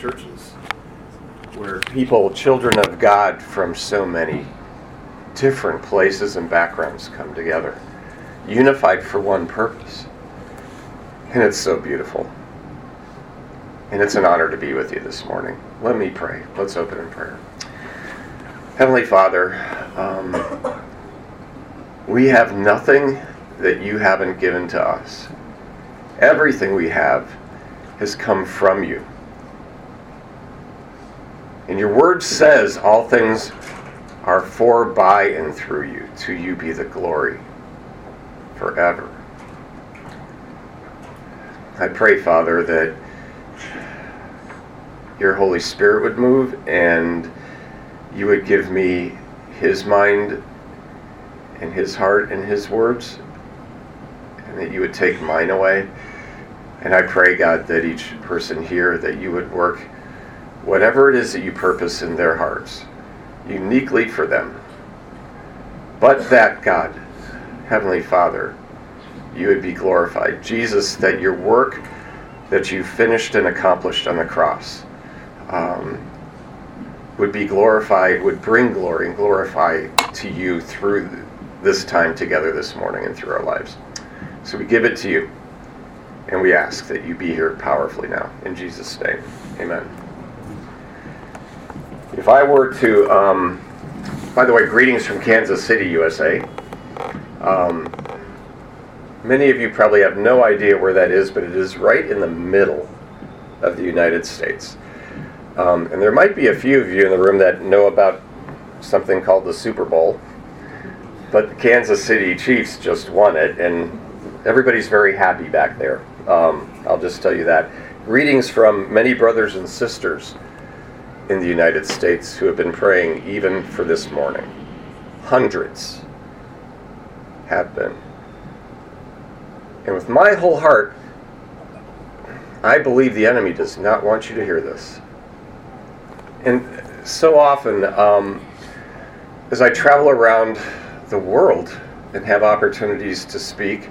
churches where people, children of God from so many different places and backgrounds come together, unified for one purpose. And it's so beautiful. And it's an honor to be with you this morning. Let me pray. Let's open in prayer. Heavenly Father, um, we have nothing that you haven't given to us. Everything we have has come from you. And your word says all things are for, by, and through you. To you be the glory forever. I pray, Father, that your Holy Spirit would move and you would give me his mind and his heart and his words, and that you would take mine away. And I pray, God, that each person here, that you would work whatever it is that you purpose in their hearts, uniquely for them. But that, God, Heavenly Father, you would be glorified. Jesus, that your work that you finished and accomplished on the cross um, would be glorified, would bring glory and glorify to you through this time together this morning and through our lives. So we give it to you, and we ask that you be here powerfully now. In Jesus' name, amen. If I were to, um, by the way, greetings from Kansas City, USA. Um, many of you probably have no idea where that is, but it is right in the middle of the United States. Um, and there might be a few of you in the room that know about something called the Super Bowl. But the Kansas City Chiefs just won it, and everybody's very happy back there. Um, I'll just tell you that. Greetings from many brothers and sisters in the United States who have been praying even for this morning. Hundreds have been. And with my whole heart, I believe the enemy does not want you to hear this. And so often, um, as I travel around the world and have opportunities to speak,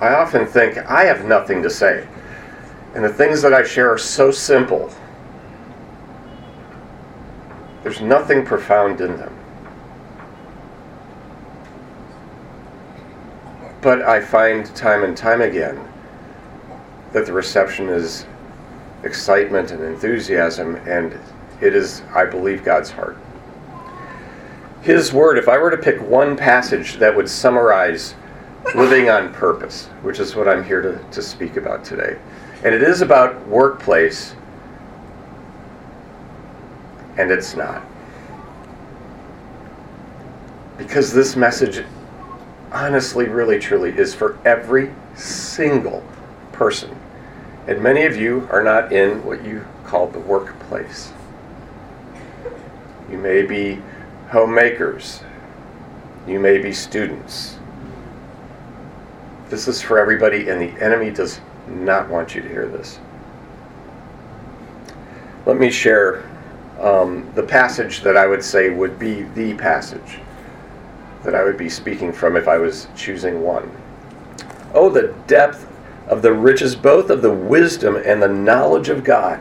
I often think I have nothing to say. And the things that I share are so simple. There's nothing profound in them. But I find time and time again that the reception is excitement and enthusiasm, and it is, I believe, God's heart. His Word, if I were to pick one passage that would summarize living on purpose, which is what I'm here to, to speak about today, and it is about workplace, and it's not. Because this message, honestly, really, truly, is for every single person and many of you are not in what you call the workplace. You may be homemakers. You may be students. This is for everybody, and the enemy does not want you to hear this. Let me share um, the passage that I would say would be the passage that I would be speaking from if I was choosing one. Oh, the depth of the riches both of the wisdom and the knowledge of God.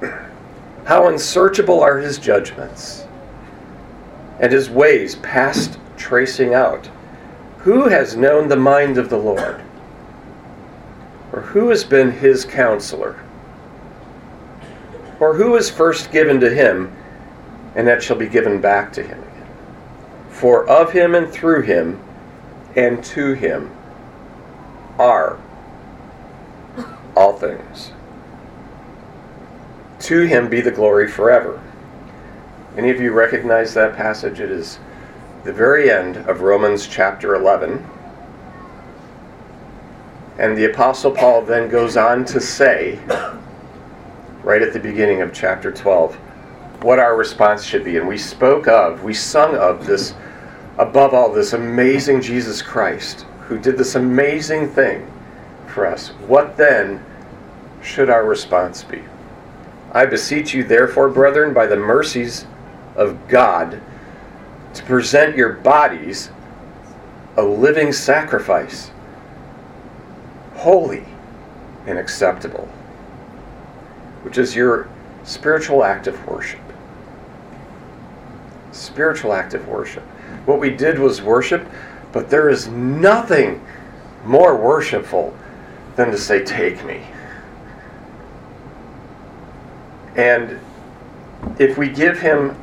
How unsearchable are his judgments, and his ways past tracing out. Who has known the mind of the Lord? Or who has been his counselor? Or who is first given to him, and that shall be given back to him again? For of him and through him and to him are all things. To him be the glory forever. Any of you recognize that passage? It is the very end of Romans chapter 11. And the Apostle Paul then goes on to say, right at the beginning of chapter 12, what our response should be. And we spoke of, we sung of this, above all, this amazing Jesus Christ who did this amazing thing for us. What then should our response be? I beseech you, therefore, brethren, by the mercies of God, to present your bodies a living sacrifice, holy and acceptable which is your spiritual act of worship. Spiritual act of worship. What we did was worship, but there is nothing more worshipful than to say, Take me. And if we give him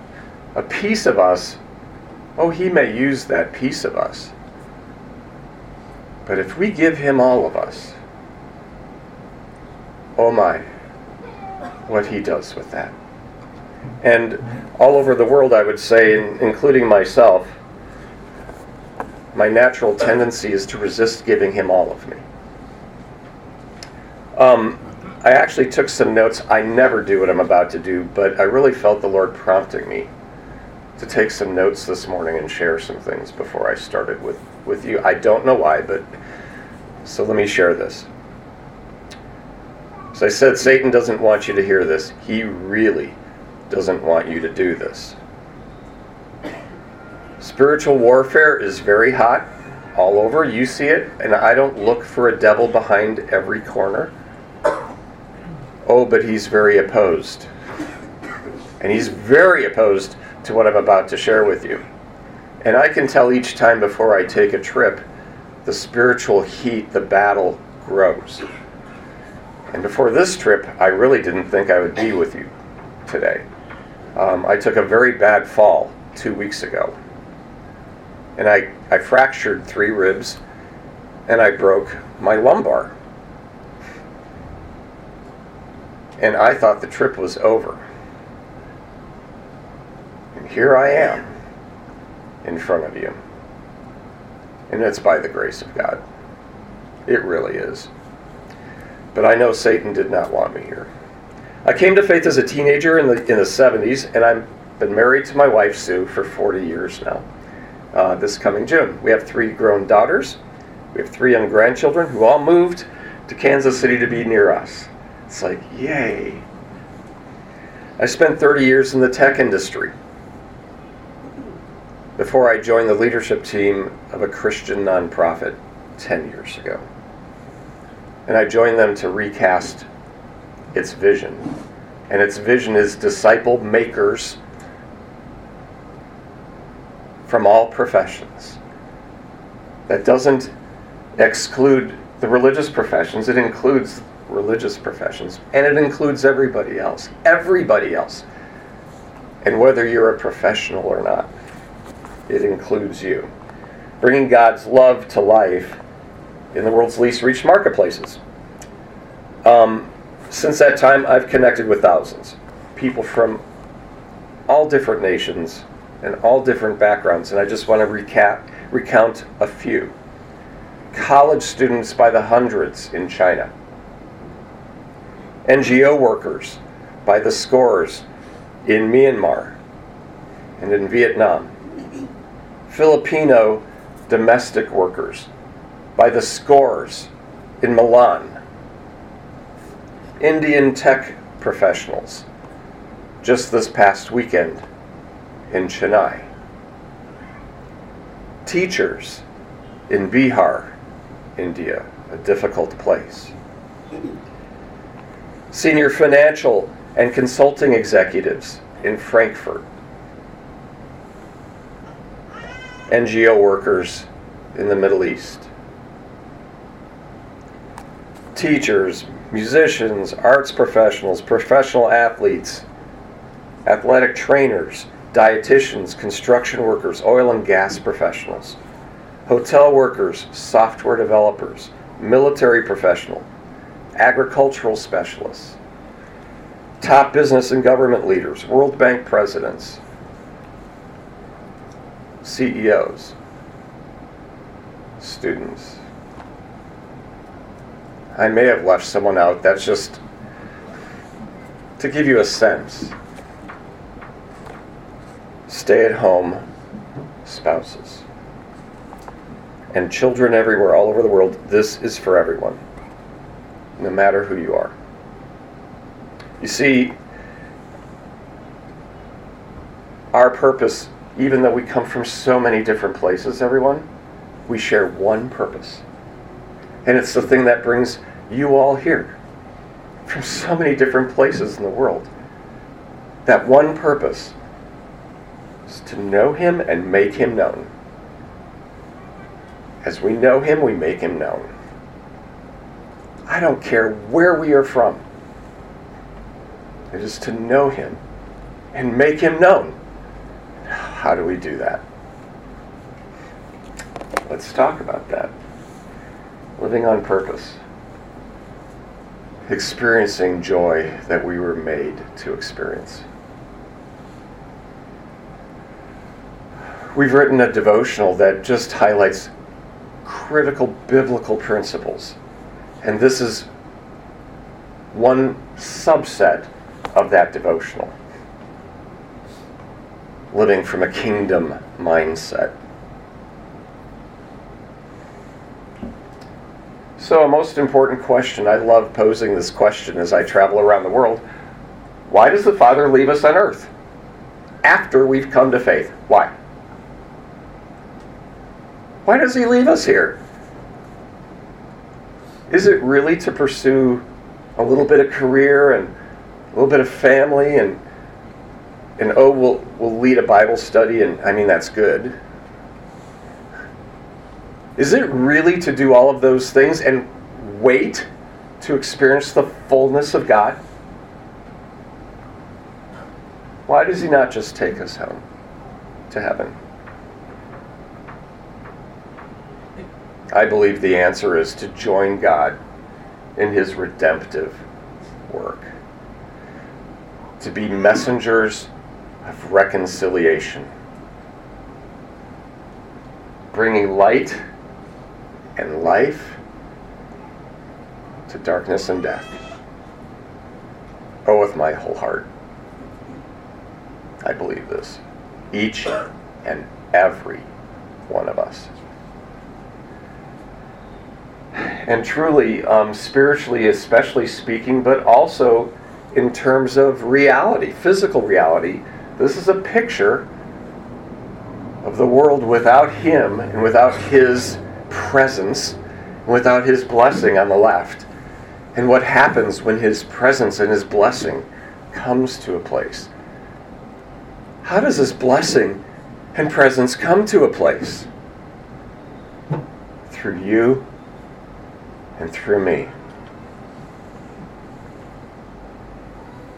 a piece of us, oh, he may use that piece of us. But if we give him all of us, oh my, what he does with that. And all over the world, I would say, including myself, my natural tendency is to resist giving him all of me. Um, I actually took some notes. I never do what I'm about to do, but I really felt the Lord prompting me to take some notes this morning and share some things before I started with, with you. I don't know why, but so let me share this. As I said, Satan doesn't want you to hear this. He really doesn't want you to do this. Spiritual warfare is very hot all over. You see it, and I don't look for a devil behind every corner. Oh, but he's very opposed. And he's very opposed to what I'm about to share with you. And I can tell each time before I take a trip, the spiritual heat, the battle grows. And before this trip, I really didn't think I would be with you today. Um, I took a very bad fall two weeks ago. And I, I fractured three ribs and I broke my lumbar. and I thought the trip was over. And here I am in front of you. And it's by the grace of God. It really is. But I know Satan did not want me here. I came to faith as a teenager in the, in the 70s, and I've been married to my wife, Sue, for 40 years now. Uh, this coming June. We have three grown daughters. We have three young grandchildren who all moved to Kansas City to be near us. It's like, yay. I spent 30 years in the tech industry before I joined the leadership team of a Christian nonprofit 10 years ago. And I joined them to recast its vision. And its vision is disciple makers from all professions. That doesn't exclude the religious professions, it includes religious professions, and it includes everybody else. Everybody else. And whether you're a professional or not, it includes you. Bringing God's love to life in the world's least reached marketplaces. Um, since that time, I've connected with thousands. People from all different nations and all different backgrounds, and I just want to recap, recount a few. College students by the hundreds in China NGO workers by the scores in Myanmar and in Vietnam, Filipino domestic workers by the scores in Milan, Indian tech professionals just this past weekend in Chennai, teachers in Bihar, India, a difficult place. Senior financial and consulting executives in Frankfurt, NGO workers in the Middle East, teachers, musicians, arts professionals, professional athletes, athletic trainers, dietitians, construction workers, oil and gas professionals, hotel workers, software developers, military professional, agricultural specialists, top business and government leaders, World Bank presidents, CEOs, students. I may have left someone out. That's just to give you a sense. Stay at home spouses and children everywhere, all over the world. This is for everyone no matter who you are. You see, our purpose, even though we come from so many different places, everyone, we share one purpose. And it's the thing that brings you all here from so many different places in the world. That one purpose is to know Him and make Him known. As we know Him, we make Him known. I don't care where we are from. It is to know Him and make Him known. How do we do that? Let's talk about that. Living on purpose. Experiencing joy that we were made to experience. We've written a devotional that just highlights critical biblical principles. And this is one subset of that devotional. Living from a kingdom mindset. So, a most important question. I love posing this question as I travel around the world. Why does the Father leave us on earth after we've come to faith? Why? Why does He leave us here? Is it really to pursue a little bit of career and a little bit of family and and oh we'll we'll lead a Bible study and I mean that's good. Is it really to do all of those things and wait to experience the fullness of God? Why does He not just take us home to heaven? I believe the answer is to join God in His redemptive work, to be messengers of reconciliation, bringing light and life to darkness and death. Oh, with my whole heart, I believe this. Each and every one of us. And truly, um, spiritually, especially speaking, but also in terms of reality, physical reality, this is a picture of the world without Him and without His presence, without His blessing on the left. And what happens when His presence and His blessing comes to a place? How does His blessing and presence come to a place? Through you and through me.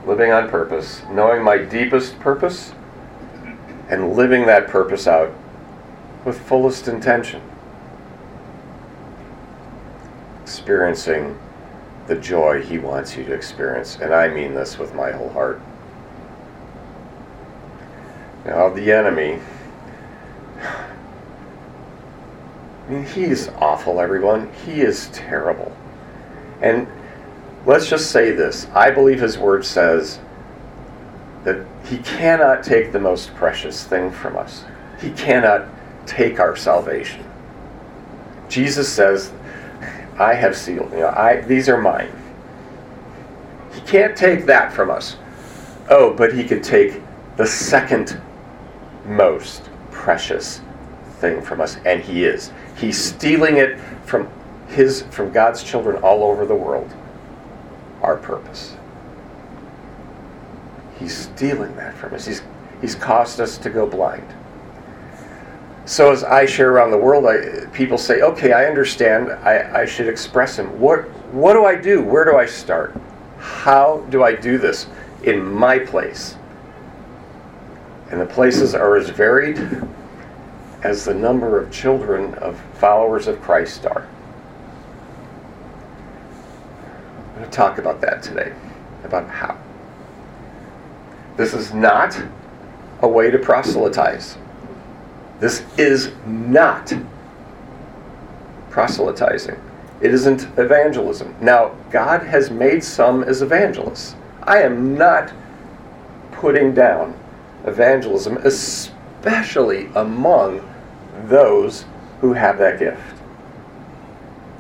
Living on purpose, knowing my deepest purpose, and living that purpose out with fullest intention. Experiencing the joy He wants you to experience, and I mean this with my whole heart. Now, the enemy I mean, he is awful, everyone. He is terrible. And let's just say this I believe his word says that he cannot take the most precious thing from us, he cannot take our salvation. Jesus says, I have sealed, you know, I, these are mine. He can't take that from us. Oh, but he could take the second most precious thing from us, and he is. He's stealing it from his from God's children all over the world. Our purpose. He's stealing that from us. He's he's caused us to go blind. So as I share around the world, I, people say, "Okay, I understand. I, I should express him. What what do I do? Where do I start? How do I do this in my place?" And the places are as varied as the number of children of followers of Christ are. I'm going to talk about that today, about how. This is not a way to proselytize. This is not proselytizing. It isn't evangelism. Now, God has made some as evangelists. I am not putting down evangelism, especially among those who have that gift.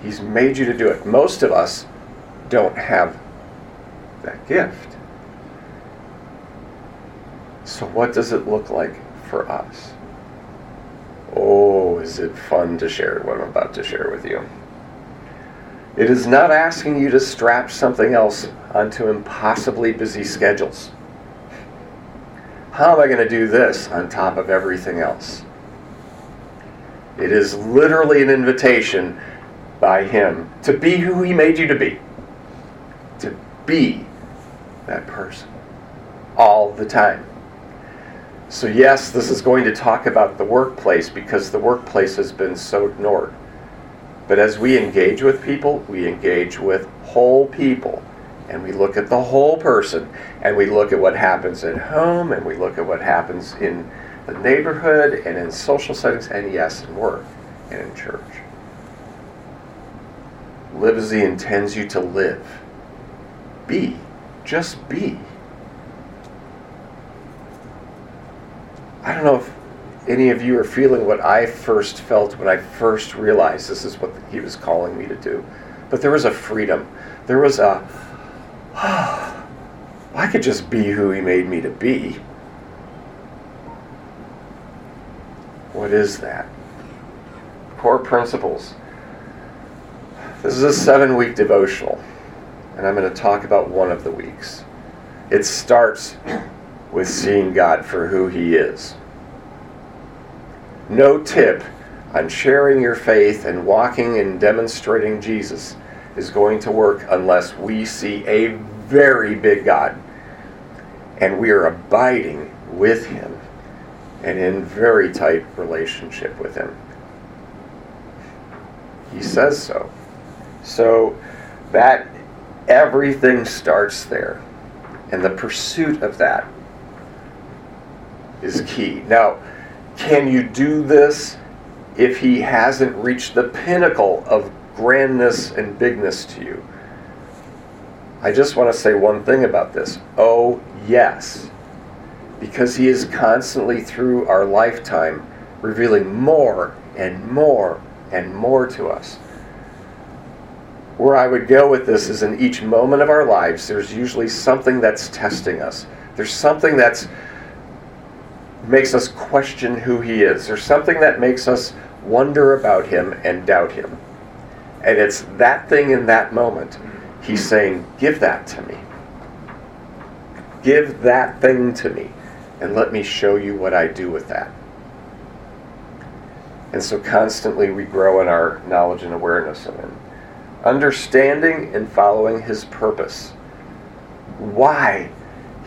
He's made you to do it. Most of us don't have that gift. So, what does it look like for us? Oh, is it fun to share what I'm about to share with you? It is not asking you to strap something else onto impossibly busy schedules. How am I going to do this on top of everything else? It is literally an invitation by Him to be who He made you to be. To be that person all the time. So, yes, this is going to talk about the workplace because the workplace has been so ignored. But as we engage with people, we engage with whole people. And we look at the whole person. And we look at what happens at home. And we look at what happens in the neighborhood and in social settings. And yes, in work and in church. Live as He intends you to live. Be. Just be. I don't know if any of you are feeling what I first felt when I first realized this is what he was calling me to do. But there was a freedom. There was a, oh, I could just be who he made me to be. What is that? Core principles. This is a seven week devotional, and I'm going to talk about one of the weeks. It starts with seeing God for who he is no tip on sharing your faith and walking and demonstrating Jesus is going to work unless we see a very big God and we are abiding with Him and in very tight relationship with Him. He says so. So that everything starts there. And the pursuit of that is key. Now, can you do this if he hasn't reached the pinnacle of grandness and bigness to you? I just want to say one thing about this. Oh, yes. Because he is constantly through our lifetime revealing more and more and more to us. Where I would go with this is in each moment of our lives, there's usually something that's testing us. There's something that's makes us question who he is. There's something that makes us wonder about him and doubt him. And it's that thing in that moment. He's saying, Give that to me. Give that thing to me, and let me show you what I do with that. And so constantly we grow in our knowledge and awareness of Him. Understanding and following His purpose. Why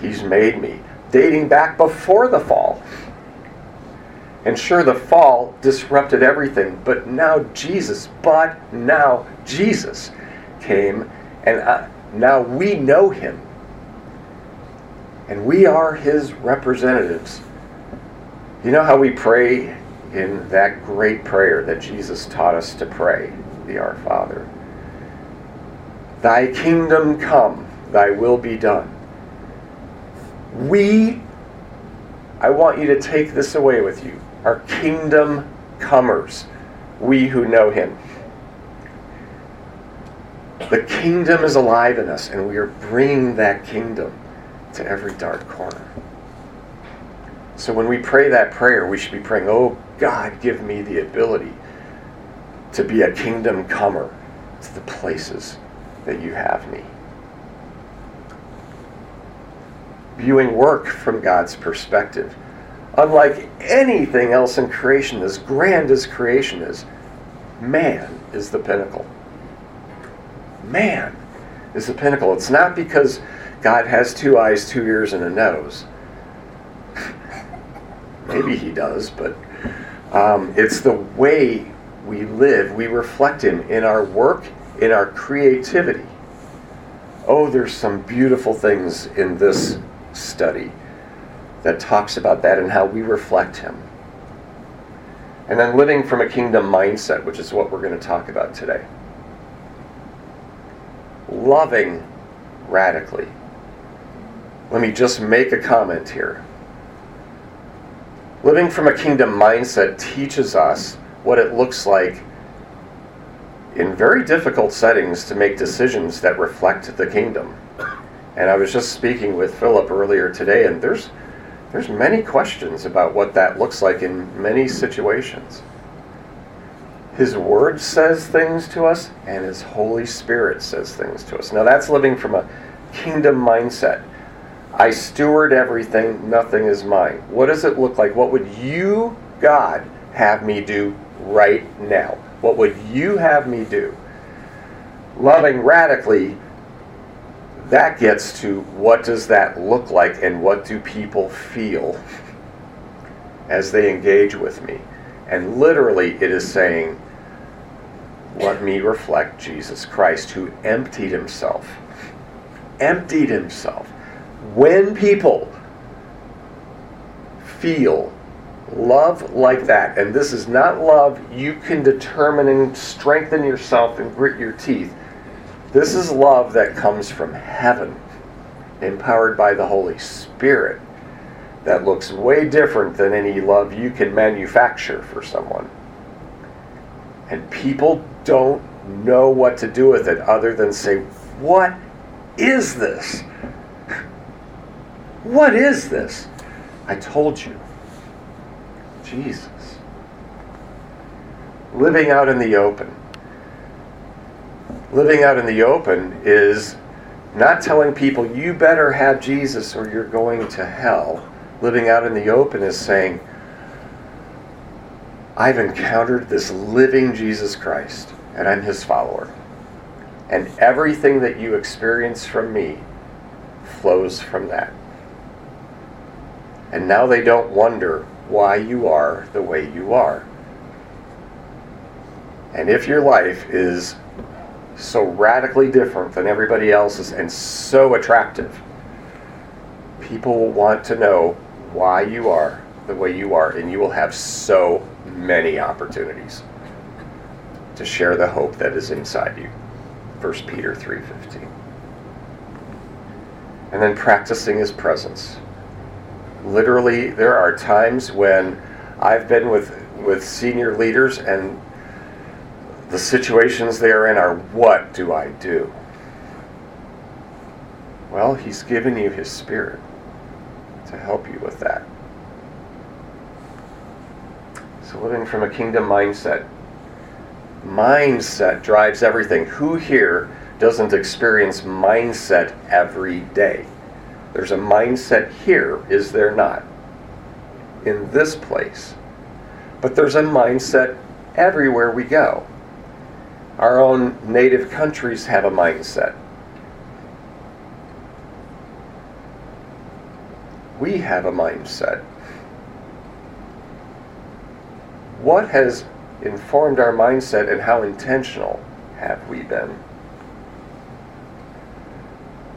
He's made me dating back before the fall. And sure, the fall disrupted everything, but now Jesus, but now Jesus came, and uh, now we know him. And we are his representatives. You know how we pray in that great prayer that Jesus taught us to pray, the Our Father? Thy kingdom come, thy will be done we, I want you to take this away with you, are kingdom comers, we who know him. The kingdom is alive in us, and we are bringing that kingdom to every dark corner. So when we pray that prayer, we should be praying, Oh God, give me the ability to be a kingdom comer to the places that you have me. Viewing work from God's perspective. Unlike anything else in creation, as grand as creation is, man is the pinnacle. Man is the pinnacle. It's not because God has two eyes, two ears, and a nose. Maybe he does, but um, it's the way we live. We reflect him in our work, in our creativity. Oh, there's some beautiful things in this study that talks about that and how we reflect Him. And then living from a kingdom mindset, which is what we're going to talk about today. Loving radically. Let me just make a comment here. Living from a kingdom mindset teaches us what it looks like in very difficult settings to make decisions that reflect the kingdom. And I was just speaking with Philip earlier today, and there's there's many questions about what that looks like in many situations. His Word says things to us, and His Holy Spirit says things to us. Now, that's living from a kingdom mindset. I steward everything, nothing is mine. What does it look like? What would you, God, have me do right now? What would you have me do? Loving radically, that gets to what does that look like and what do people feel as they engage with me? And literally, it is saying, let me reflect Jesus Christ who emptied himself. Emptied himself when people feel love like that, and this is not love you can determine and strengthen yourself and grit your teeth, this is love that comes from heaven, empowered by the Holy Spirit, that looks way different than any love you can manufacture for someone. And people don't know what to do with it other than say, What is this? What is this? I told you. Jesus. Living out in the open. Living out in the open is not telling people you better have Jesus or you're going to hell. Living out in the open is saying, I've encountered this living Jesus Christ and I'm his follower. And everything that you experience from me flows from that. And now they don't wonder why you are the way you are. And if your life is so radically different than everybody else's and so attractive, people want to know why you are the way you are, and you will have so many opportunities to share the hope that is inside you. 1 Peter 3:15. And then practicing his presence literally there are times when I've been with with senior leaders and the situations they are in are what do I do? Well, he's given you his spirit to help you with that. So living from a kingdom mindset. Mindset drives everything. Who here doesn't experience mindset every day? There's a mindset here, is there not? In this place. But there's a mindset everywhere we go. Our own native countries have a mindset. We have a mindset. What has informed our mindset and how intentional have we been?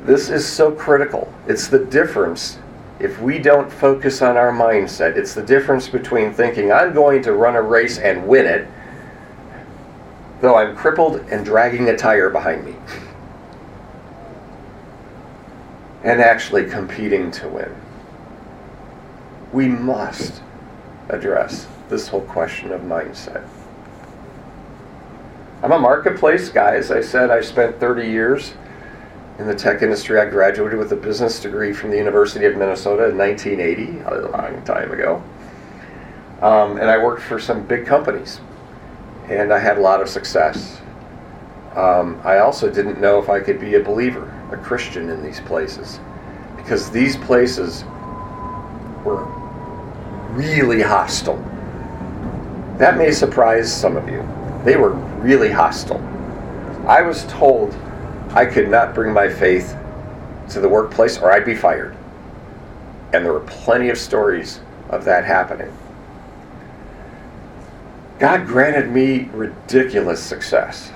This is so critical. It's the difference. If we don't focus on our mindset, it's the difference between thinking, I'm going to run a race and win it, though I'm crippled and dragging a tire behind me, and actually competing to win. We must address this whole question of mindset. I'm a marketplace guy. As I said, I spent 30 years in the tech industry. I graduated with a business degree from the University of Minnesota in 1980, a long time ago. Um, and I worked for some big companies, and I had a lot of success. Um, I also didn't know if I could be a believer, a Christian in these places, because these places were really hostile. That may surprise some of you. They were really hostile. I was told I could not bring my faith to the workplace or I'd be fired. And there were plenty of stories of that happening. God granted me ridiculous success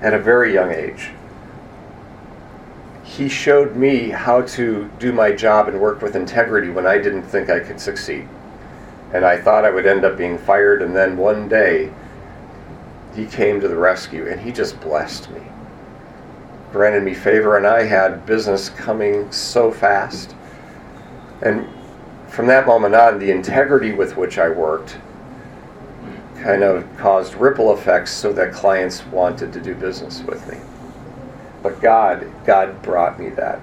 at a very young age. He showed me how to do my job and work with integrity when I didn't think I could succeed. And I thought I would end up being fired, and then one day, he came to the rescue and he just blessed me granted me favor, and I had business coming so fast. And from that moment on, the integrity with which I worked kind of caused ripple effects so that clients wanted to do business with me. But God, God brought me that.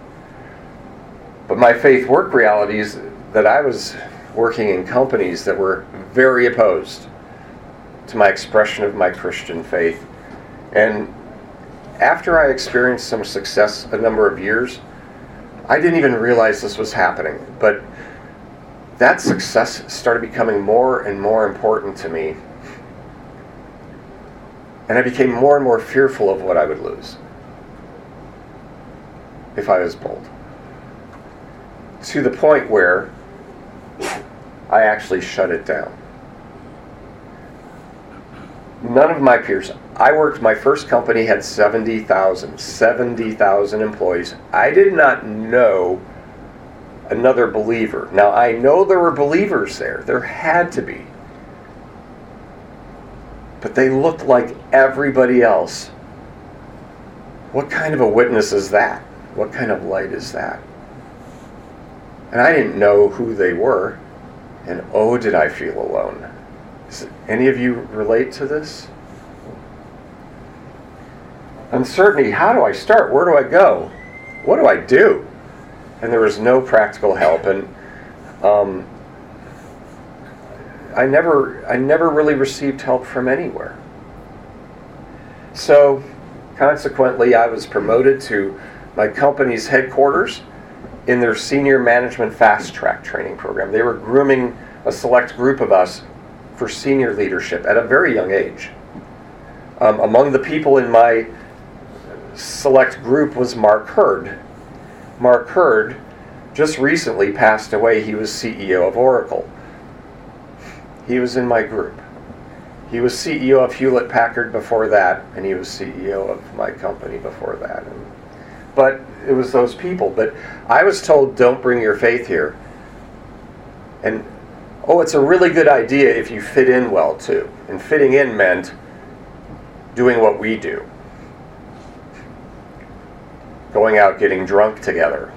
But my faith work realities that I was working in companies that were very opposed to my expression of my Christian faith. And after I experienced some success a number of years, I didn't even realize this was happening. But that success started becoming more and more important to me. And I became more and more fearful of what I would lose if I was bold. To the point where I actually shut it down. None of my peers, I worked, my first company had 70,000, 70,000 employees. I did not know another believer. Now, I know there were believers there, there had to be. But they looked like everybody else. What kind of a witness is that? What kind of light is that? And I didn't know who they were. And oh, did I feel alone. Does any of you relate to this? Uncertainty how do I start? Where do I go? What do I do? And there was no practical help. And um, I never, I never really received help from anywhere. So, consequently, I was promoted to my company's headquarters in their senior management fast track training program. They were grooming a select group of us for senior leadership at a very young age. Um, among the people in my select group was Mark Hurd. Mark Hurd just recently passed away. He was CEO of Oracle. He was in my group. He was CEO of Hewlett Packard before that, and he was CEO of my company before that. And, but it was those people. But I was told, don't bring your faith here. And oh, it's a really good idea if you fit in well too. And fitting in meant doing what we do going out getting drunk together,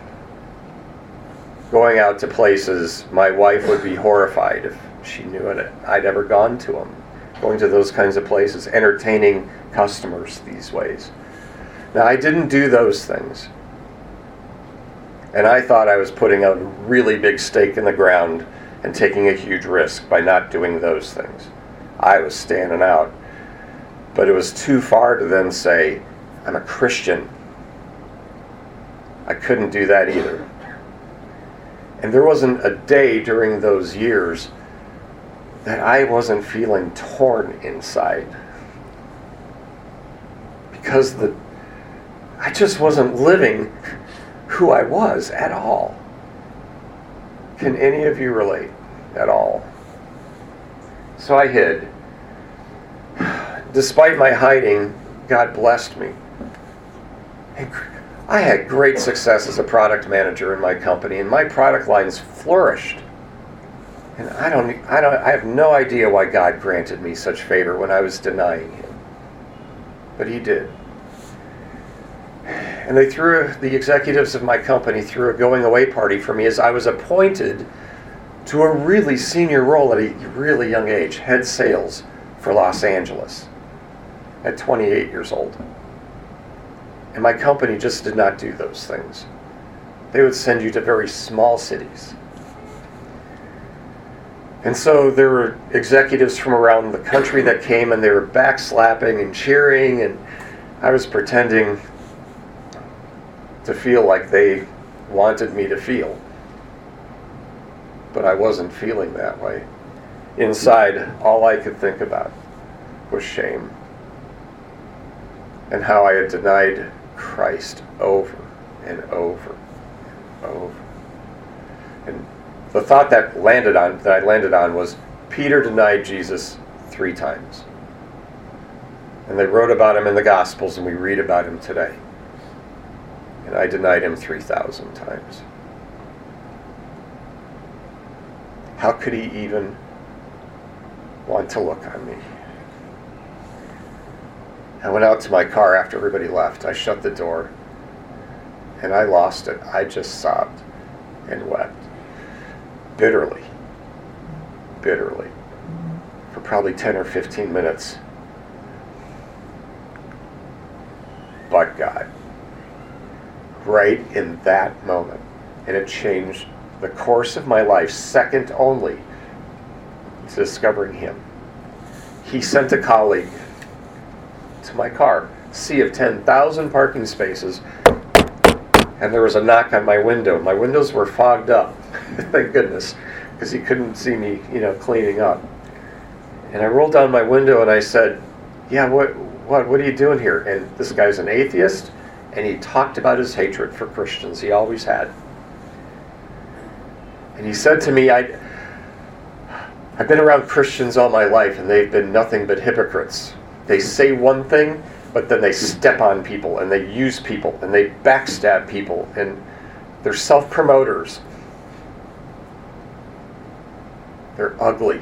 going out to places my wife would be horrified if she knew it. I'd ever gone to them, going to those kinds of places, entertaining customers these ways. Now, I didn't do those things. And I thought I was putting a really big stake in the ground and taking a huge risk by not doing those things. I was standing out. But it was too far to then say, I'm a Christian. I couldn't do that either. And there wasn't a day during those years that I wasn't feeling torn inside. Because the I just wasn't living who I was at all. Can any of you relate at all? So I hid. Despite my hiding, God blessed me. I had great success as a product manager in my company, and my product lines flourished. And I don't, I don't, I have no idea why God granted me such favor when I was denying Him, but He did. And they threw the executives of my company threw a going away party for me as I was appointed to a really senior role at a really young age, head sales for Los Angeles, at 28 years old. And my company just did not do those things. They would send you to very small cities. And so there were executives from around the country that came and they were backslapping and cheering, and I was pretending to feel like they wanted me to feel. But I wasn't feeling that way. Inside, all I could think about was shame and how I had denied Christ over and over and over. The thought that landed on that I landed on was Peter denied Jesus three times. And they wrote about him in the Gospels, and we read about him today. And I denied him 3,000 times. How could he even want to look on me? I went out to my car after everybody left. I shut the door and I lost it. I just sobbed and wept bitterly, bitterly, for probably 10 or 15 minutes. But God, right in that moment, and it changed the course of my life, second only to discovering Him. he sent a colleague to my car, sea of 10,000 parking spaces, and there was a knock on my window. My windows were fogged up, thank goodness, because he couldn't see me, you know, cleaning up. And I rolled down my window and I said, "Yeah, what, what, what are you doing here?" And this guy's an atheist, and he talked about his hatred for Christians. He always had. And he said to me, I, I've been around Christians all my life, and they've been nothing but hypocrites. They say one thing, but then they step on people, and they use people, and they backstab people, and they're self promoters. They're ugly.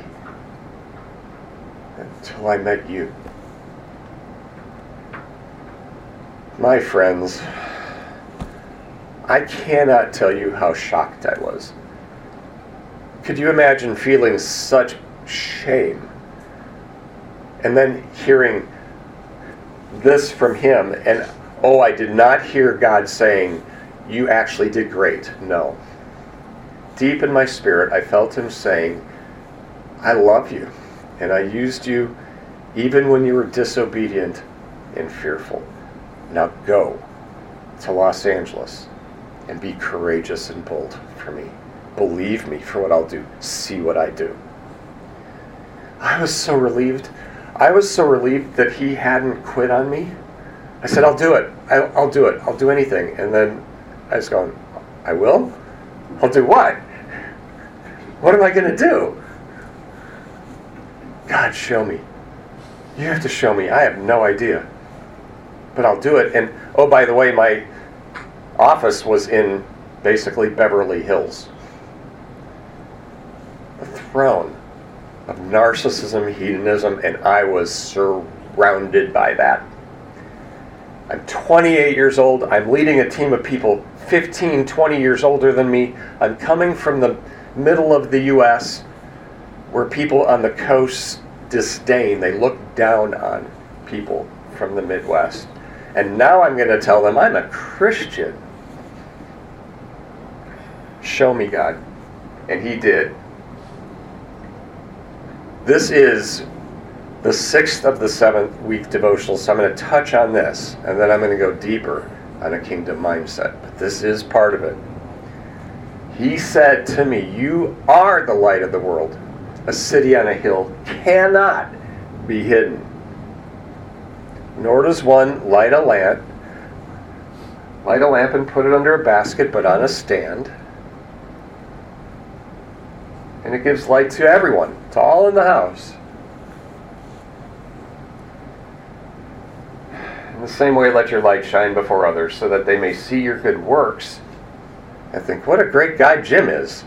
Until I met you. My friends, I cannot tell you how shocked I was. Could you imagine feeling such shame? And then hearing this from him, and oh, I did not hear God saying, You actually did great. No. Deep in my spirit, I felt him saying, I love you, and I used you even when you were disobedient and fearful. Now go to Los Angeles and be courageous and bold for me. Believe me for what I'll do. See what I do. I was so relieved. I was so relieved that he hadn't quit on me. I said, I'll do it. I'll, I'll do it. I'll do anything. And then I was going, I will? I'll do what? What am I going to do? God, show me. You have to show me. I have no idea. But I'll do it. And oh, by the way, my office was in basically Beverly Hills a throne of narcissism, hedonism, and I was surrounded by that. I'm 28 years old. I'm leading a team of people 15, 20 years older than me. I'm coming from the middle of the U.S. where people on the coast disdain, they look down on people from the Midwest. And now I'm going to tell them I'm a Christian. Show me God. And he did. This is the sixth of the seventh week devotional, so I'm going to touch on this, and then I'm going to go deeper on a kingdom mindset. But this is part of it. He said to me, You are the light of the world. A city on a hill cannot be hidden. Nor does one light a lamp, light a lamp and put it under a basket, but on a stand and it gives light to everyone, It's all in the house. In the same way, let your light shine before others, so that they may see your good works and think, what a great guy Jim is.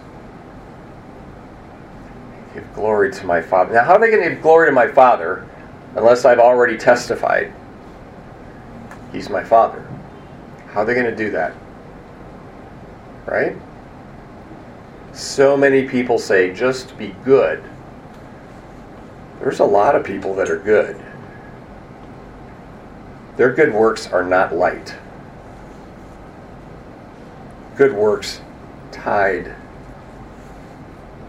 Give glory to my Father. Now, how are they going to give glory to my Father unless I've already testified? He's my Father. How are they going to do that? Right? So many people say, just be good. There's a lot of people that are good. Their good works are not light. Good works tied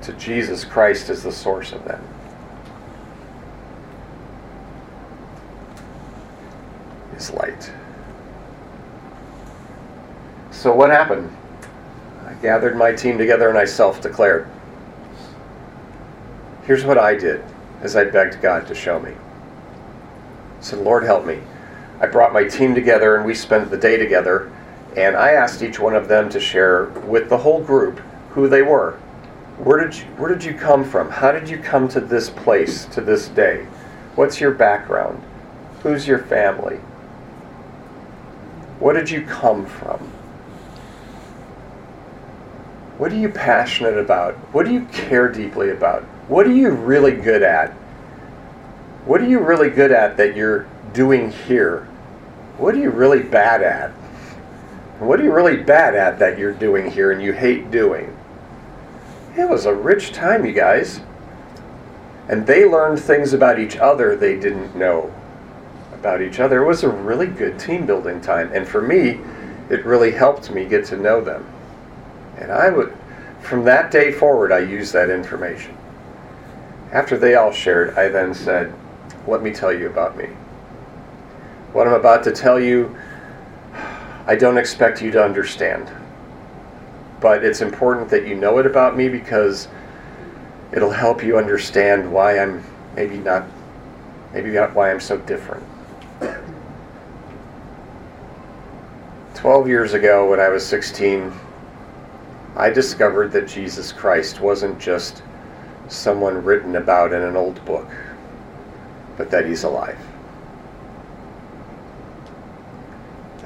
to Jesus Christ as the source of them. Is light. So, what happened? I gathered my team together, and I self declared. Here's what I did as I begged God to show me. I said, Lord, help me. I brought my team together, and we spent the day together, and I asked each one of them to share with the whole group who they were. Where did you, where did you come from? How did you come to this place, to this day? What's your background? Who's your family? What did you come from? What are you passionate about? What do you care deeply about? What are you really good at? What are you really good at that you're doing here? What are you really bad at? What are you really bad at that you're doing here and you hate doing? It was a rich time, you guys. And they learned things about each other they didn't know about each other. It was a really good team building time. And for me, it really helped me get to know them. And I would, from that day forward, I used that information. After they all shared, I then said, let me tell you about me. What I'm about to tell you, I don't expect you to understand. But it's important that you know it about me because it'll help you understand why I'm maybe not, maybe not why I'm so different. 12 years ago, when I was 16, I discovered that Jesus Christ wasn't just someone written about in an old book, but that he's alive.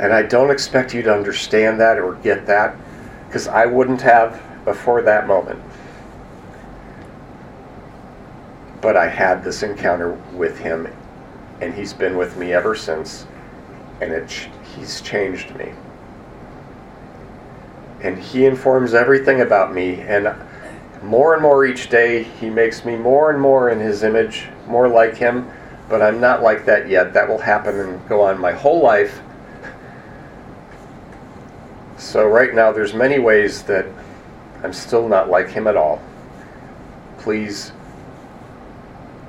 And I don't expect you to understand that or get that, because I wouldn't have before that moment. But I had this encounter with him, and he's been with me ever since, and it, he's changed me and He informs everything about me. And more and more each day, He makes me more and more in His image, more like Him. But I'm not like that yet. That will happen and go on my whole life. So right now, there's many ways that I'm still not like Him at all. Please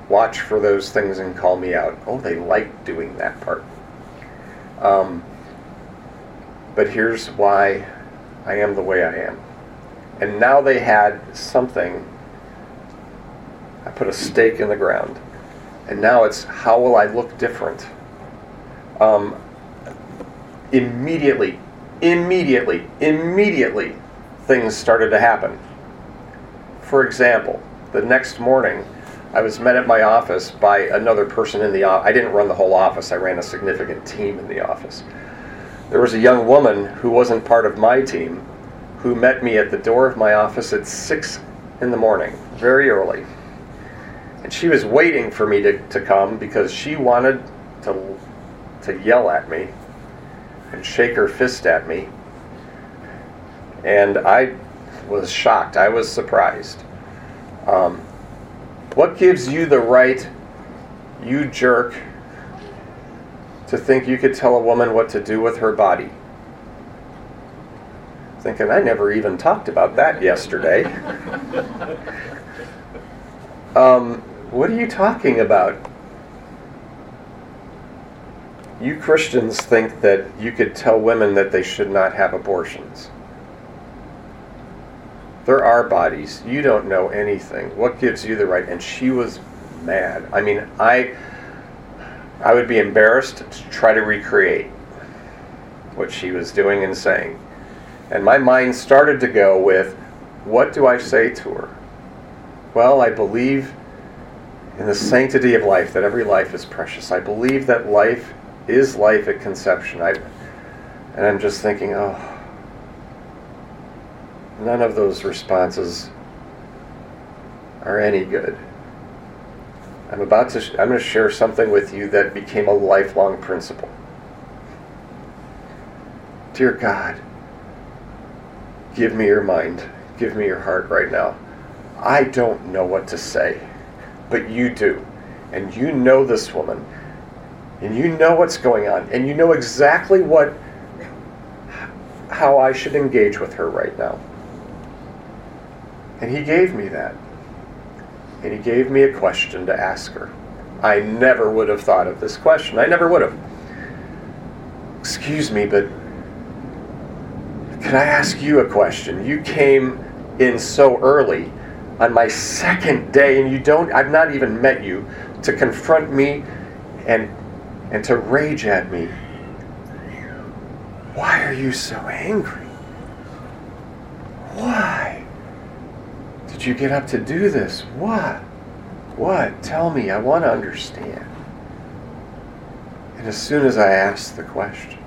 watch for those things and call me out. Oh, they like doing that part. Um, but here's why I am the way I am. And now they had something. I put a stake in the ground. And now it's how will I look different? Um, immediately, immediately, immediately, things started to happen. For example, the next morning, I was met at my office by another person in the office. I didn't run the whole office, I ran a significant team in the office there was a young woman who wasn't part of my team who met me at the door of my office at 6 in the morning, very early. And she was waiting for me to, to come because she wanted to, to yell at me and shake her fist at me. And I was shocked. I was surprised. Um, what gives you the right, you jerk, to think you could tell a woman what to do with her body. Thinking, I never even talked about that yesterday. um, what are you talking about? You Christians think that you could tell women that they should not have abortions. There are bodies. You don't know anything. What gives you the right? And she was mad. I mean, I I would be embarrassed to try to recreate what she was doing and saying. And my mind started to go with, what do I say to her? Well, I believe in the sanctity of life, that every life is precious. I believe that life is life at conception. I, and I'm just thinking, oh, none of those responses are any good. I'm about to, sh- I'm going to share something with you that became a lifelong principle. Dear God, give me your mind, give me your heart right now. I don't know what to say, but you do. And you know this woman, and you know what's going on, and you know exactly what, how I should engage with her right now. And he gave me that and he gave me a question to ask her. I never would have thought of this question. I never would have. Excuse me, but can I ask you a question? You came in so early on my second day, and you don't, I've not even met you, to confront me and, and to rage at me. Why are you so angry? Why? did you get up to do this? What? What? Tell me. I want to understand. And as soon as I asked the question,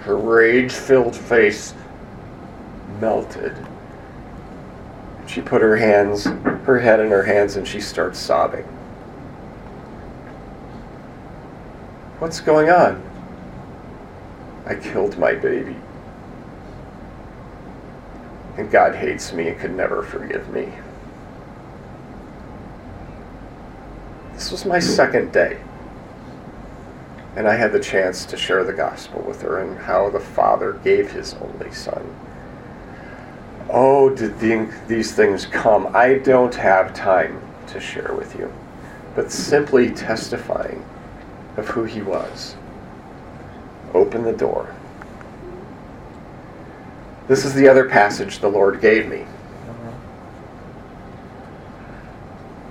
her rage filled face melted. She put her hands, her head in her hands, and she starts sobbing. What's going on? I killed my baby and God hates me and could never forgive me. This was my second day. And I had the chance to share the gospel with her and how the Father gave his only Son. Oh, did the, these things come? I don't have time to share with you. but simply testifying of who he was. Open the door. This is the other passage the Lord gave me.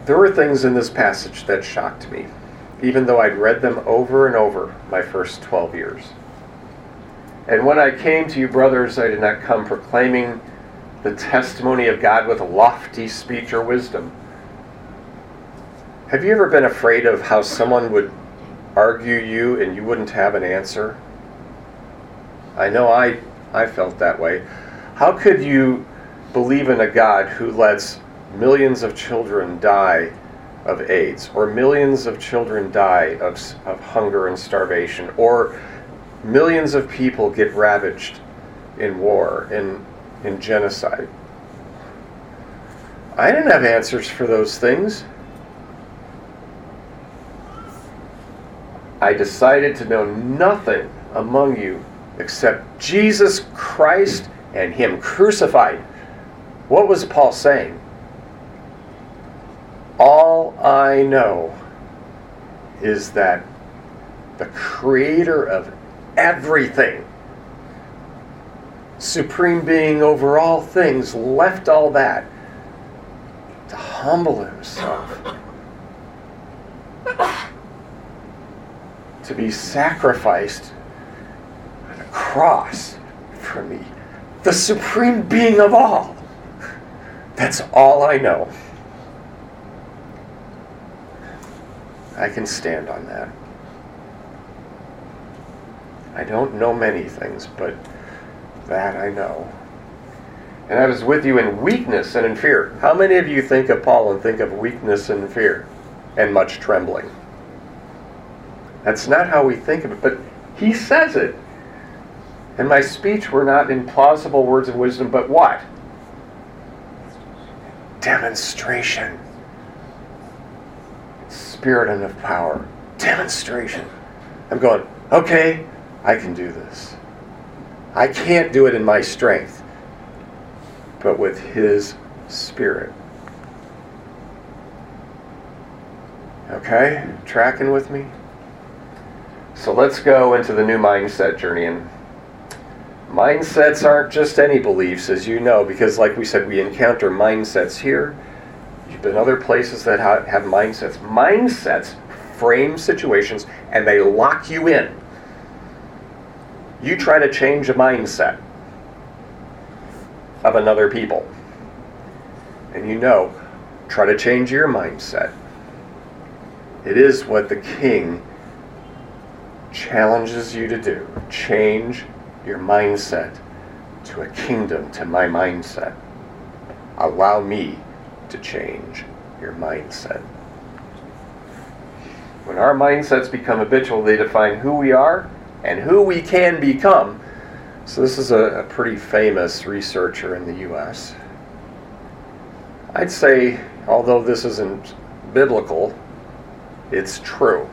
There were things in this passage that shocked me, even though I'd read them over and over my first 12 years. And when I came to you, brothers, I did not come proclaiming the testimony of God with lofty speech or wisdom. Have you ever been afraid of how someone would argue you and you wouldn't have an answer? I know I, I felt that way. How could you believe in a God who lets millions of children die of AIDS, or millions of children die of, of hunger and starvation, or millions of people get ravaged in war, in, in genocide? I didn't have answers for those things. I decided to know nothing among you except Jesus Christ and Him crucified. What was Paul saying? All I know is that the creator of everything, supreme being over all things, left all that to humble himself, to be sacrificed on a cross for me, the supreme being of all. That's all I know. I can stand on that. I don't know many things, but that I know. And I was with you in weakness and in fear. How many of you think of Paul and think of weakness and fear and much trembling? That's not how we think of it, but he says it. And my speech were not implausible words of wisdom, but what? Demonstration spirit and of power. Demonstration. I'm going, okay, I can do this. I can't do it in my strength, but with His Spirit. Okay? Tracking with me? So let's go into the new mindset journey. And mindsets aren't just any beliefs, as you know, because, like we said, we encounter mindsets here You've been other places that have mindsets. Mindsets frame situations and they lock you in. You try to change a mindset of another people. And you know, try to change your mindset. It is what the king challenges you to do. Change your mindset to a kingdom, to my mindset. Allow me to change your mindset. When our mindsets become habitual, they define who we are and who we can become. So, this is a, a pretty famous researcher in the U.S. I'd say, although this isn't biblical, it's true.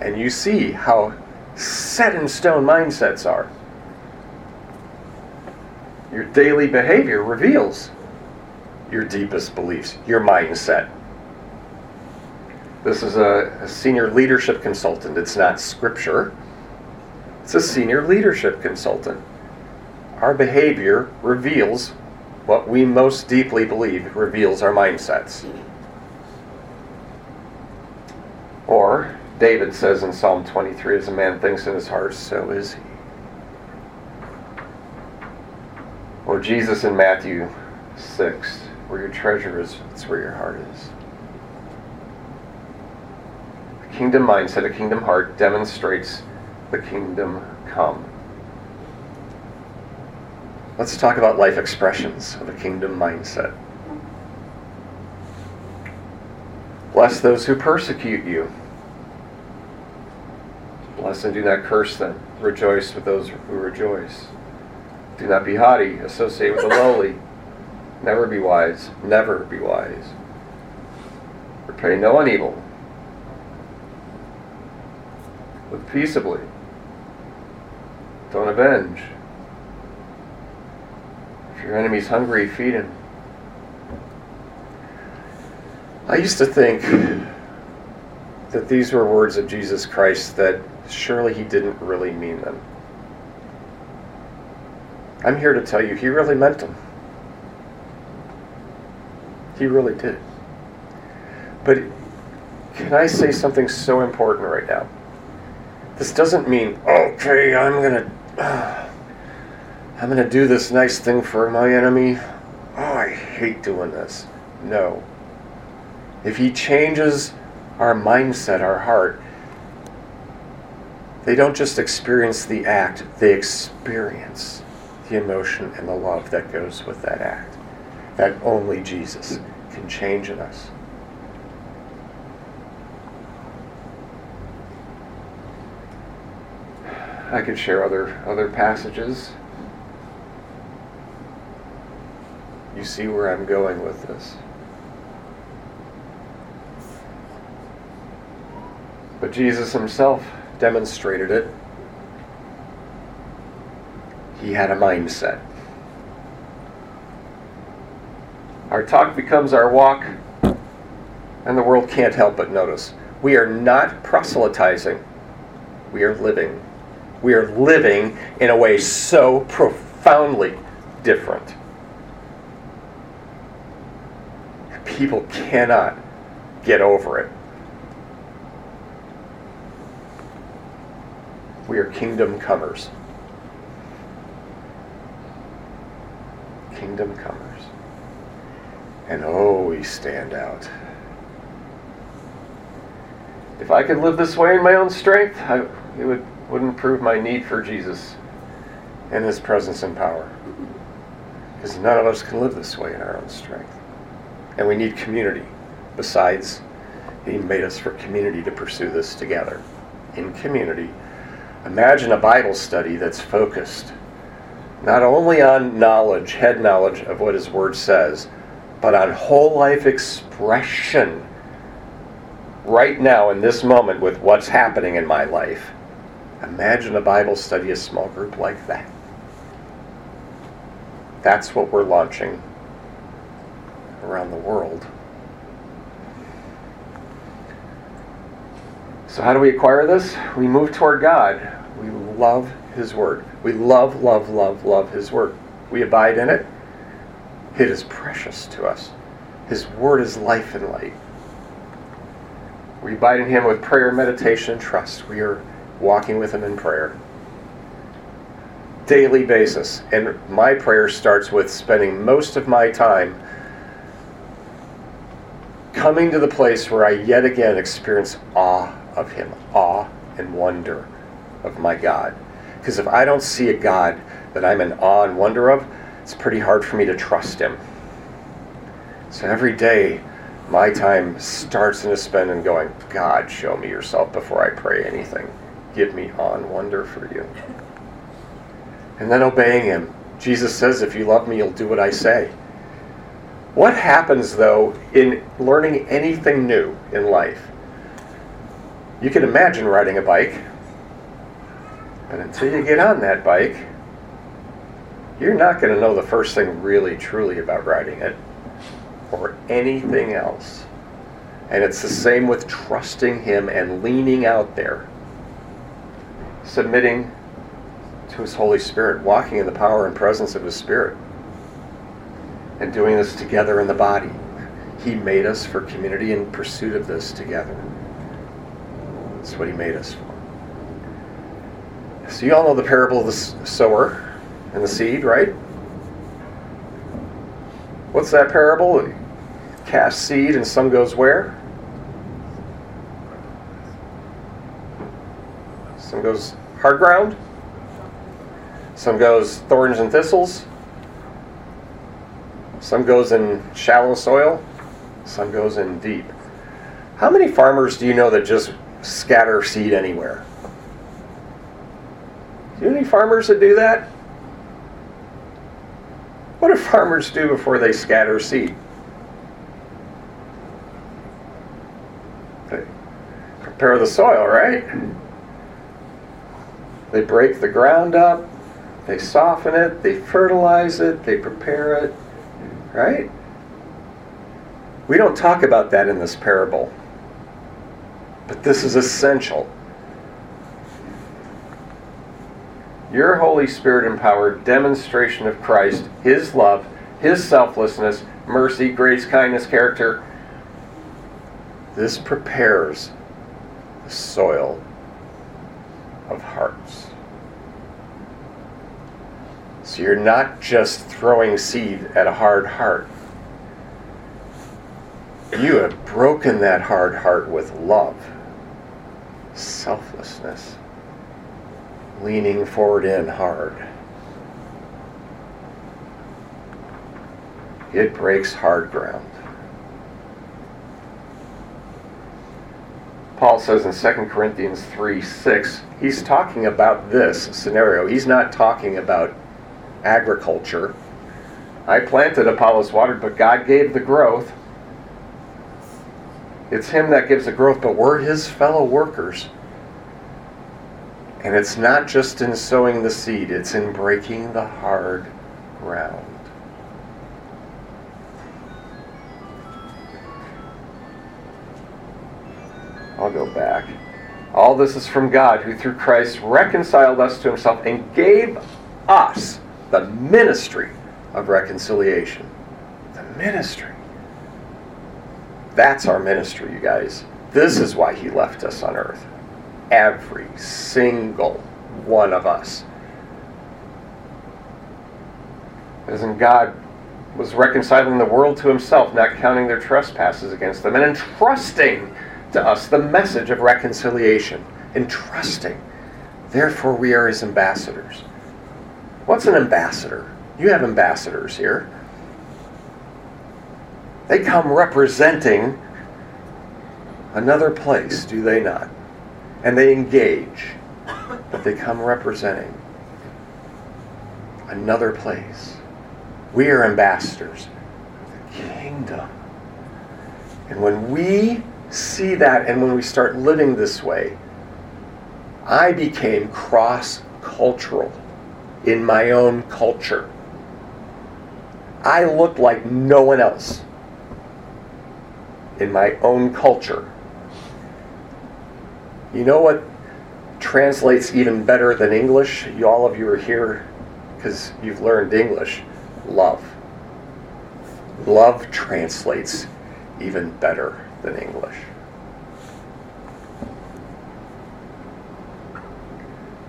And you see how set in stone mindsets are. Your daily behavior reveals your deepest beliefs, your mindset. This is a, a, senior leadership consultant. It's not scripture, it's a senior leadership consultant. Our behavior reveals what we most deeply believe, reveals our mindsets. Or, David says in Psalm 23 as a man thinks in his heart, so is he. Or Jesus in Matthew 6 where your treasure is, it's where your heart is. A kingdom mindset, a kingdom heart demonstrates the kingdom come. Let's talk about life expressions of a kingdom mindset. Bless those who persecute you. Bless and do not curse them. Rejoice with those who rejoice. Do not be haughty. Associate with the lowly. Never be wise. Never be wise. Repay no one evil. Live peaceably. Don't avenge. If your enemy's hungry, feed him. I used to think that these were words of Jesus Christ that surely he didn't really mean them. I'm here to tell you, he really meant them. He really did. But can I say something so important right now? This doesn't mean, okay, I'm uh, I'm to do this nice thing for my enemy. Oh, I hate doing this. No. If he changes our mindset, our heart, they don't just experience the act, they experience the emotion and the love that goes with that act. That only Jesus can change in us. I could share other other passages. You see where I'm going with this. But Jesus himself demonstrated it. He had a mindset. Our talk becomes our walk, and the world can't help but notice. We are not proselytizing, we are living. We are living in a way so profoundly different. People cannot get over it. We are kingdom comers. Kingdom comers. And oh, we stand out. If I could live this way in my own strength, I, it would wouldn't prove my need for Jesus and his presence and power. Because none of us can live this way in our own strength. And we need community. Besides, he made us for community to pursue this together. In community. Imagine a Bible study that's focused not only on knowledge, head knowledge of what his word says, but on whole life expression right now in this moment with what's happening in my life Imagine a Bible study, a small group like that. That's what we're launching around the world. So, how do we acquire this? We move toward God. Love His Word. We love, love, love, love His Word. We abide in it. It is precious to us. His Word is life and light. We abide in Him with prayer, meditation, and trust. We are walking with Him in prayer. Daily basis. And my prayer starts with spending most of my time coming to the place where I yet again experience awe of Him, awe and wonder of my God. Because if I don't see a God that I'm in awe and wonder of, it's pretty hard for me to trust Him. So every day, my time starts in a spend and going, God, show me yourself before I pray anything give me on wonder for you. And then obeying him. Jesus says, if you love me, you'll do what I say. What happens, though, in learning anything new in life? You can imagine riding a bike, but until you get on that bike, you're not going to know the first thing really truly about riding it or anything else. And it's the same with trusting Him and leaning out there submitting to His Holy Spirit, walking in the power and presence of His Spirit, and doing this together in the body. He made us for community in pursuit of this together. That's what He made us for. So, you all know the parable of the sower and the seed, right? What's that parable? Cast seed, and some goes where? Some goes hard ground. Some goes thorns and thistles. Some goes in shallow soil. Some goes in deep. How many farmers do you know that just scatter seed anywhere? Do you any farmers that do that? What do farmers do before they scatter seed? They prepare the soil, right? They break the ground up, they soften it, they fertilize it, they prepare it, right? We don't talk about that in this parable. But this is essential. Your Holy Spirit empowered demonstration of Christ, His love, His selflessness, mercy, grace, kindness, character. This prepares the soil of hearts. So you're not just throwing seed at a hard heart. You have broken that hard heart with love, selflessness, leaning forward in hard. It breaks hard ground. Paul says in 2 Corinthians 3 6, he's talking about this scenario. He's not talking about agriculture. I planted, Apollos watered, but God gave the growth. It's Him that gives the growth, but we're His fellow workers. And it's not just in sowing the seed, it's in breaking the hard ground. I'll go back. All this is from God, who through Christ reconciled us to Himself and gave us the ministry of reconciliation. The ministry. That's our ministry, you guys. This is why he left us on earth. Every single one of us. In God was reconciling the world to himself, not counting their trespasses against them, and entrusting to us the message of reconciliation. Entrusting. Therefore, we are his ambassadors. What's an ambassador? You have ambassadors here. They come representing another place, do they not? And they engage, but they come representing another place. We are ambassadors of the kingdom. And when we see that and when we start living this way, I became cross cultural in my own culture. I looked like no one else in my own culture. You know what translates even better than English? You, all of you are here because you've learned English. Love. Love translates even better than English.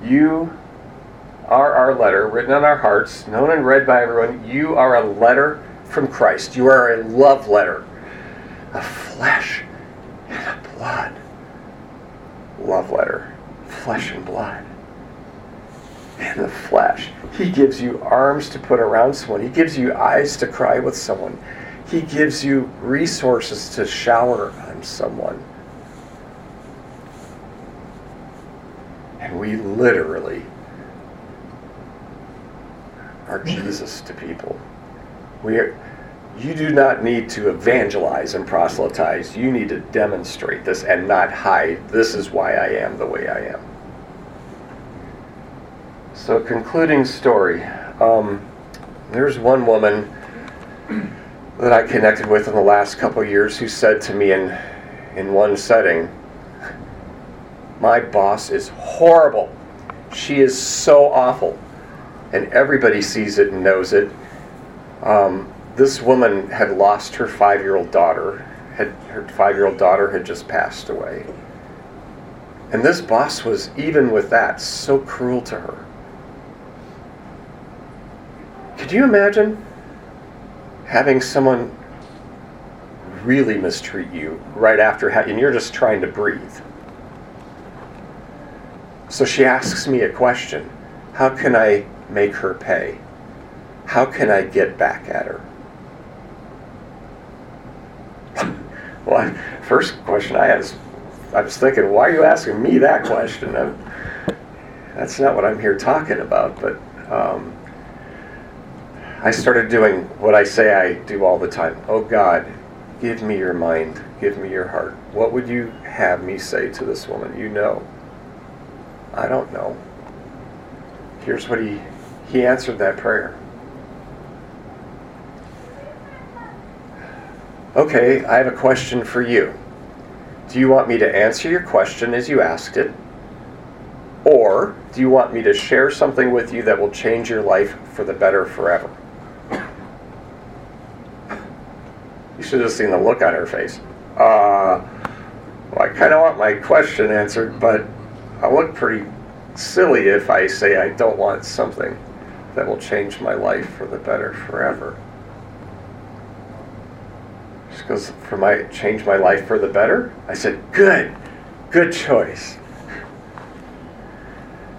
You are our letter, written on our hearts, known and read by everyone. You are a letter from Christ. You are a love letter of flesh and of blood. Love letter, flesh and blood. In the flesh, He gives you arms to put around someone, He gives you eyes to cry with someone, He gives you resources to shower on someone. And we literally are Jesus to people. We are, you do not need to evangelize and proselytize. You need to demonstrate this and not hide. This is why I am the way I am. So, concluding story. Um, there's one woman that I connected with in the last couple years who said to me in in one setting, "My boss is horrible. She is so awful." and everybody sees it and knows it. Um, this woman had lost her five-year-old daughter. Had her five-year-old daughter had just passed away, and this boss was even with that so cruel to her. Could you imagine having someone really mistreat you right after, ha- and you're just trying to breathe? So she asks me a question How can I make her pay? How can I get back at her? well, first question I had is, I was thinking, why are you asking me that question? I'm, that's not what I'm here talking about, but um, I started doing what I say I do all the time. Oh God, give me your mind, give me your heart. What would you have me say to this woman? You know. I don't know. Here's what he he answered that prayer. Okay, I have a question for you. Do you want me to answer your question as you asked it? Or do you want me to share something with you that will change your life for the better forever? You should have seen the look on her face. Uh, well, I kind of want my question answered, but I look pretty silly if I say I don't want something that will change my life for the better forever. Goes, for my change my life for the better? I said, good, good choice.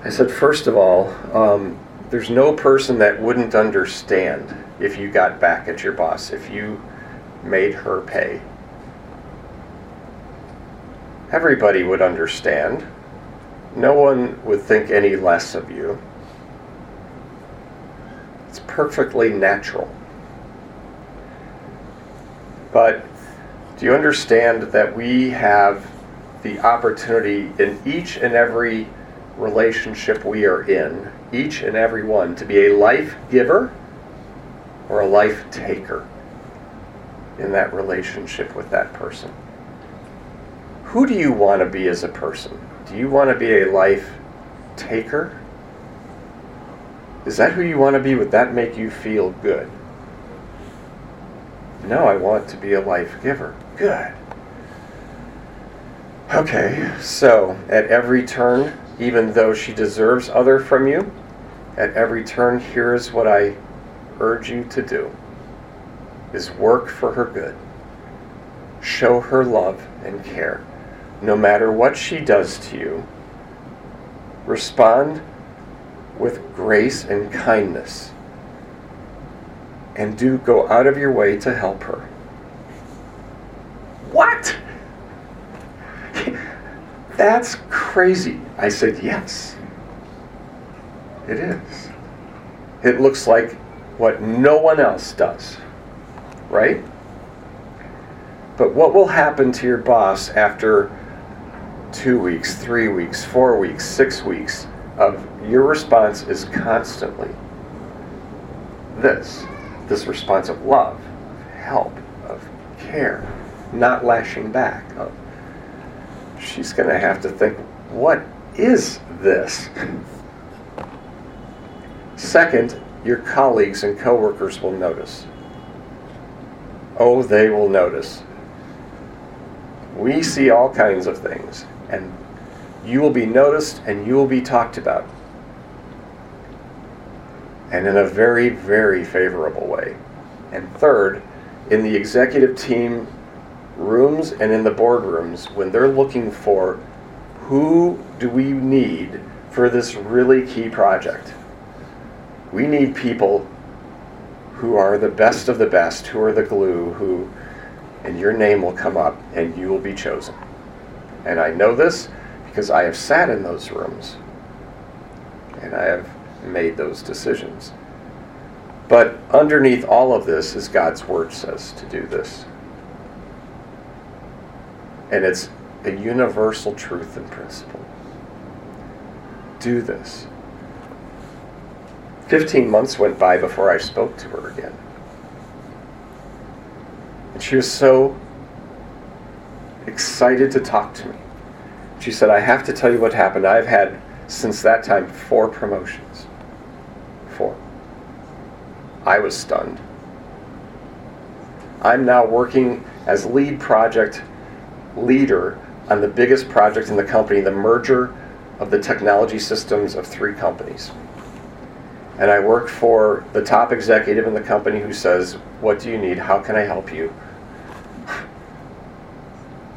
I said, first of all, um, there's no person that wouldn't understand if you got back at your boss, if you made her pay. Everybody would understand. No one would think any less of you. It's perfectly natural. But do you understand that we have the opportunity in each and every relationship we are in, each and every one, to be a life giver or a life taker in that relationship with that person? Who do you want to be as a person? Do you want to be a life taker? Is that who you want to be? Would that make you feel good? No, I want to be a life giver. Good. Okay, so at every turn, even though she deserves other from you, at every turn, here's what I urge you to do is work for her good. Show her love and care no matter what she does to you, respond with grace and kindness. And do go out of your way to help her. What? That's crazy. I said, Yes. It is. It looks like what no one else does. Right? But what will happen to your boss after two weeks, three weeks, four weeks, six weeks of your response is constantly this this response of love, of help, of care, not lashing back. Of, she's going to have to think, what is this? Second, your colleagues and coworkers will notice. Oh, they will notice. We see all kinds of things and you will be noticed and you will be talked about. And in a very, very favorable way. And third, in the executive team rooms and in the boardrooms, when they're looking for who do we need for this really key project, we need people who are the best of the best, who are the glue, who, and your name will come up and you will be chosen. And I know this because I have sat in those rooms and I have made those decisions. But underneath all of this is God's Word says to do this. And it's a universal truth and principle. Do this. 15 months went by before I spoke to her again. And she was so excited to talk to me. She said, I have to tell you what happened. I've had, since that time, four promotions. Four. I was stunned. I'm now working as lead project leader on the biggest project in the company, the merger of the technology systems of three companies. And I work for the top executive in the company who says, What do you need? How can I help you?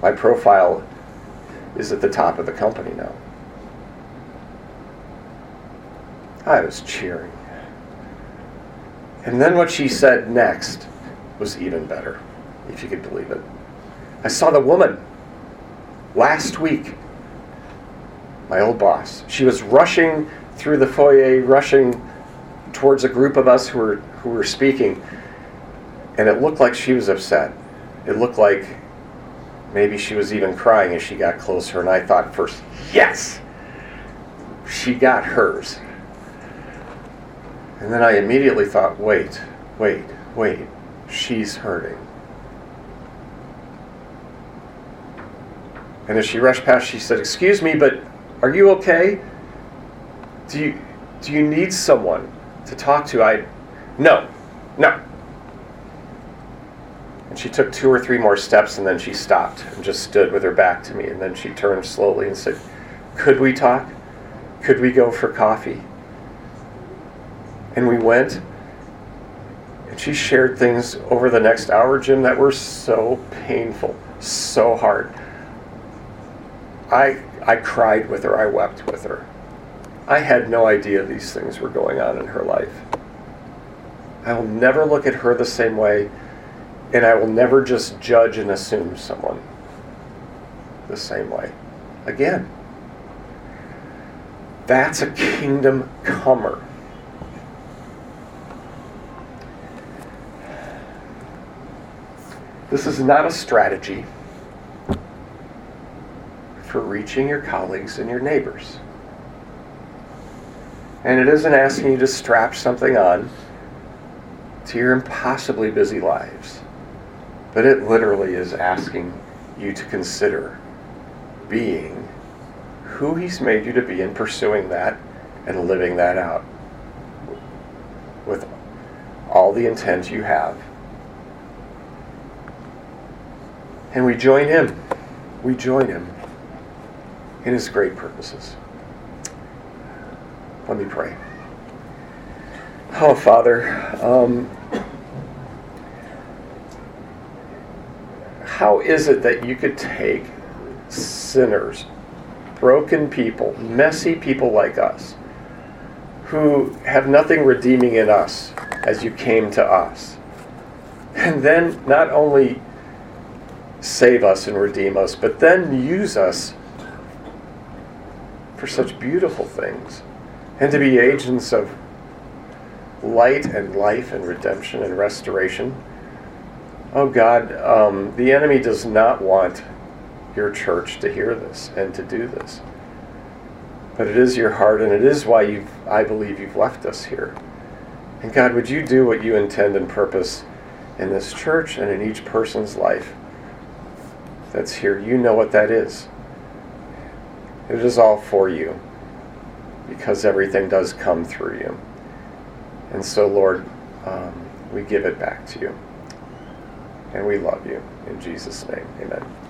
my profile is at the top of the company now. I was cheering. And then what she said next was even better, if you could believe it. I saw the woman last week, my old boss. She was rushing through the foyer, rushing towards a group of us who were, who were speaking, and it looked like she was upset. It looked like Maybe she was even crying as she got closer, and I thought first, yes! She got hers. And then I immediately thought, wait, wait, wait, she's hurting. And as she rushed past, she said, Excuse me, but are you okay? Do you, do you need someone to talk to? I, no, no. And she took two or three more steps and then she stopped and just stood with her back to me. And then she turned slowly and said, Could we talk? Could we go for coffee? And we went. And she shared things over the next hour, Jim, that were so painful, so hard. I, I cried with her, I wept with her. I had no idea these things were going on in her life. I will never look at her the same way and I will never just judge and assume someone the same way. Again, that's a kingdom comer. This is not a strategy for reaching your colleagues and your neighbors. And it isn't asking you to strap something on to your impossibly busy lives. But it literally is asking you to consider being who He's made you to be and pursuing that and living that out with all the intent you have. And we join Him. We join Him in His great purposes. Let me pray. Oh, Father, um, how is it that you could take sinners, broken people, messy people like us, who have nothing redeeming in us as you came to us, and then not only save us and redeem us, but then use us for such beautiful things, and to be agents of light and life and redemption and restoration? Oh God, um, the enemy does not want your church to hear this and to do this. But it is your heart, and it is why you I believe you've left us here. And God, would you do what you intend and purpose in this church and in each person's life that's here? You know what that is. It is all for you because everything does come through you. And so, Lord, um, we give it back to you. And we love you. In Jesus' name, amen.